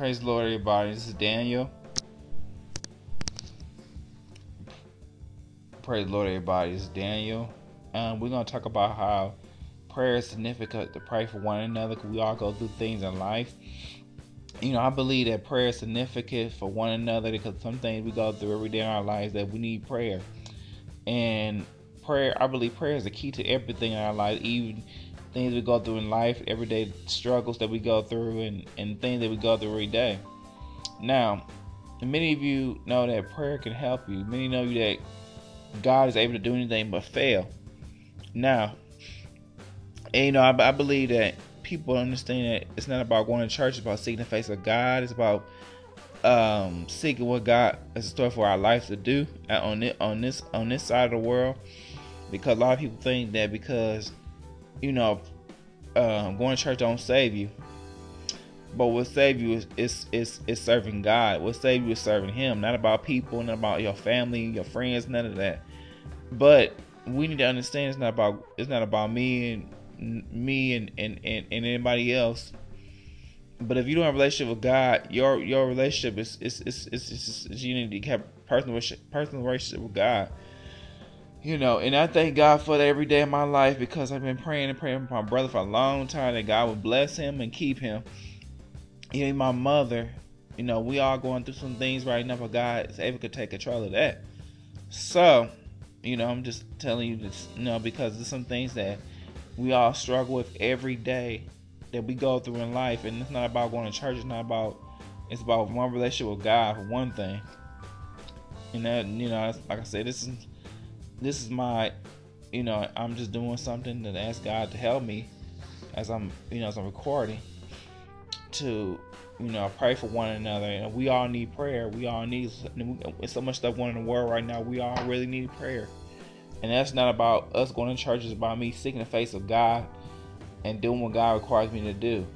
Praise the Lord, everybody. This is Daniel. Praise the Lord, everybody. This is Daniel. Um, we're going to talk about how prayer is significant to pray for one another because we all go through things in life. You know, I believe that prayer is significant for one another because some things we go through every day in our lives that we need prayer. And prayer, I believe prayer is the key to everything in our life, even things we go through in life, everyday struggles that we go through, and, and things that we go through every day. Now, many of you know that prayer can help you. Many know you that God is able to do anything but fail. Now, and, you know, I, I believe that people understand that it's not about going to church, it's about seeking the face of God. It's about um, seeking what God has in store for our life to do on it on this on this side of the world. Because a lot of people think that because you know, uh, going to church don't save you. But what save you is, is is is serving God. What save you is serving Him. Not about people, not about your family, your friends, none of that. But we need to understand it's not about it's not about me and me and and, and, and anybody else. But if you don't have a relationship with God, your your relationship is is is, is, is, is you need to have personal personal relationship with God you know, and I thank God for that every day of my life because I've been praying and praying for my brother for a long time that God would bless him and keep him. Even my mother, you know, we all going through some things right now, but God is able to take control of that. So, you know, I'm just telling you this, you know, because there's some things that we all struggle with every day that we go through in life, and it's not about going to church. It's not about. It's about one relationship with God for one thing. And that, you know, like I said, this is this is my, you know, I'm just doing something to ask God to help me as I'm, you know, as I'm recording to, you know, pray for one another. And we all need prayer. We all need, it's so much stuff going in the world right now. We all really need prayer. And that's not about us going to church. It's about me seeking the face of God and doing what God requires me to do.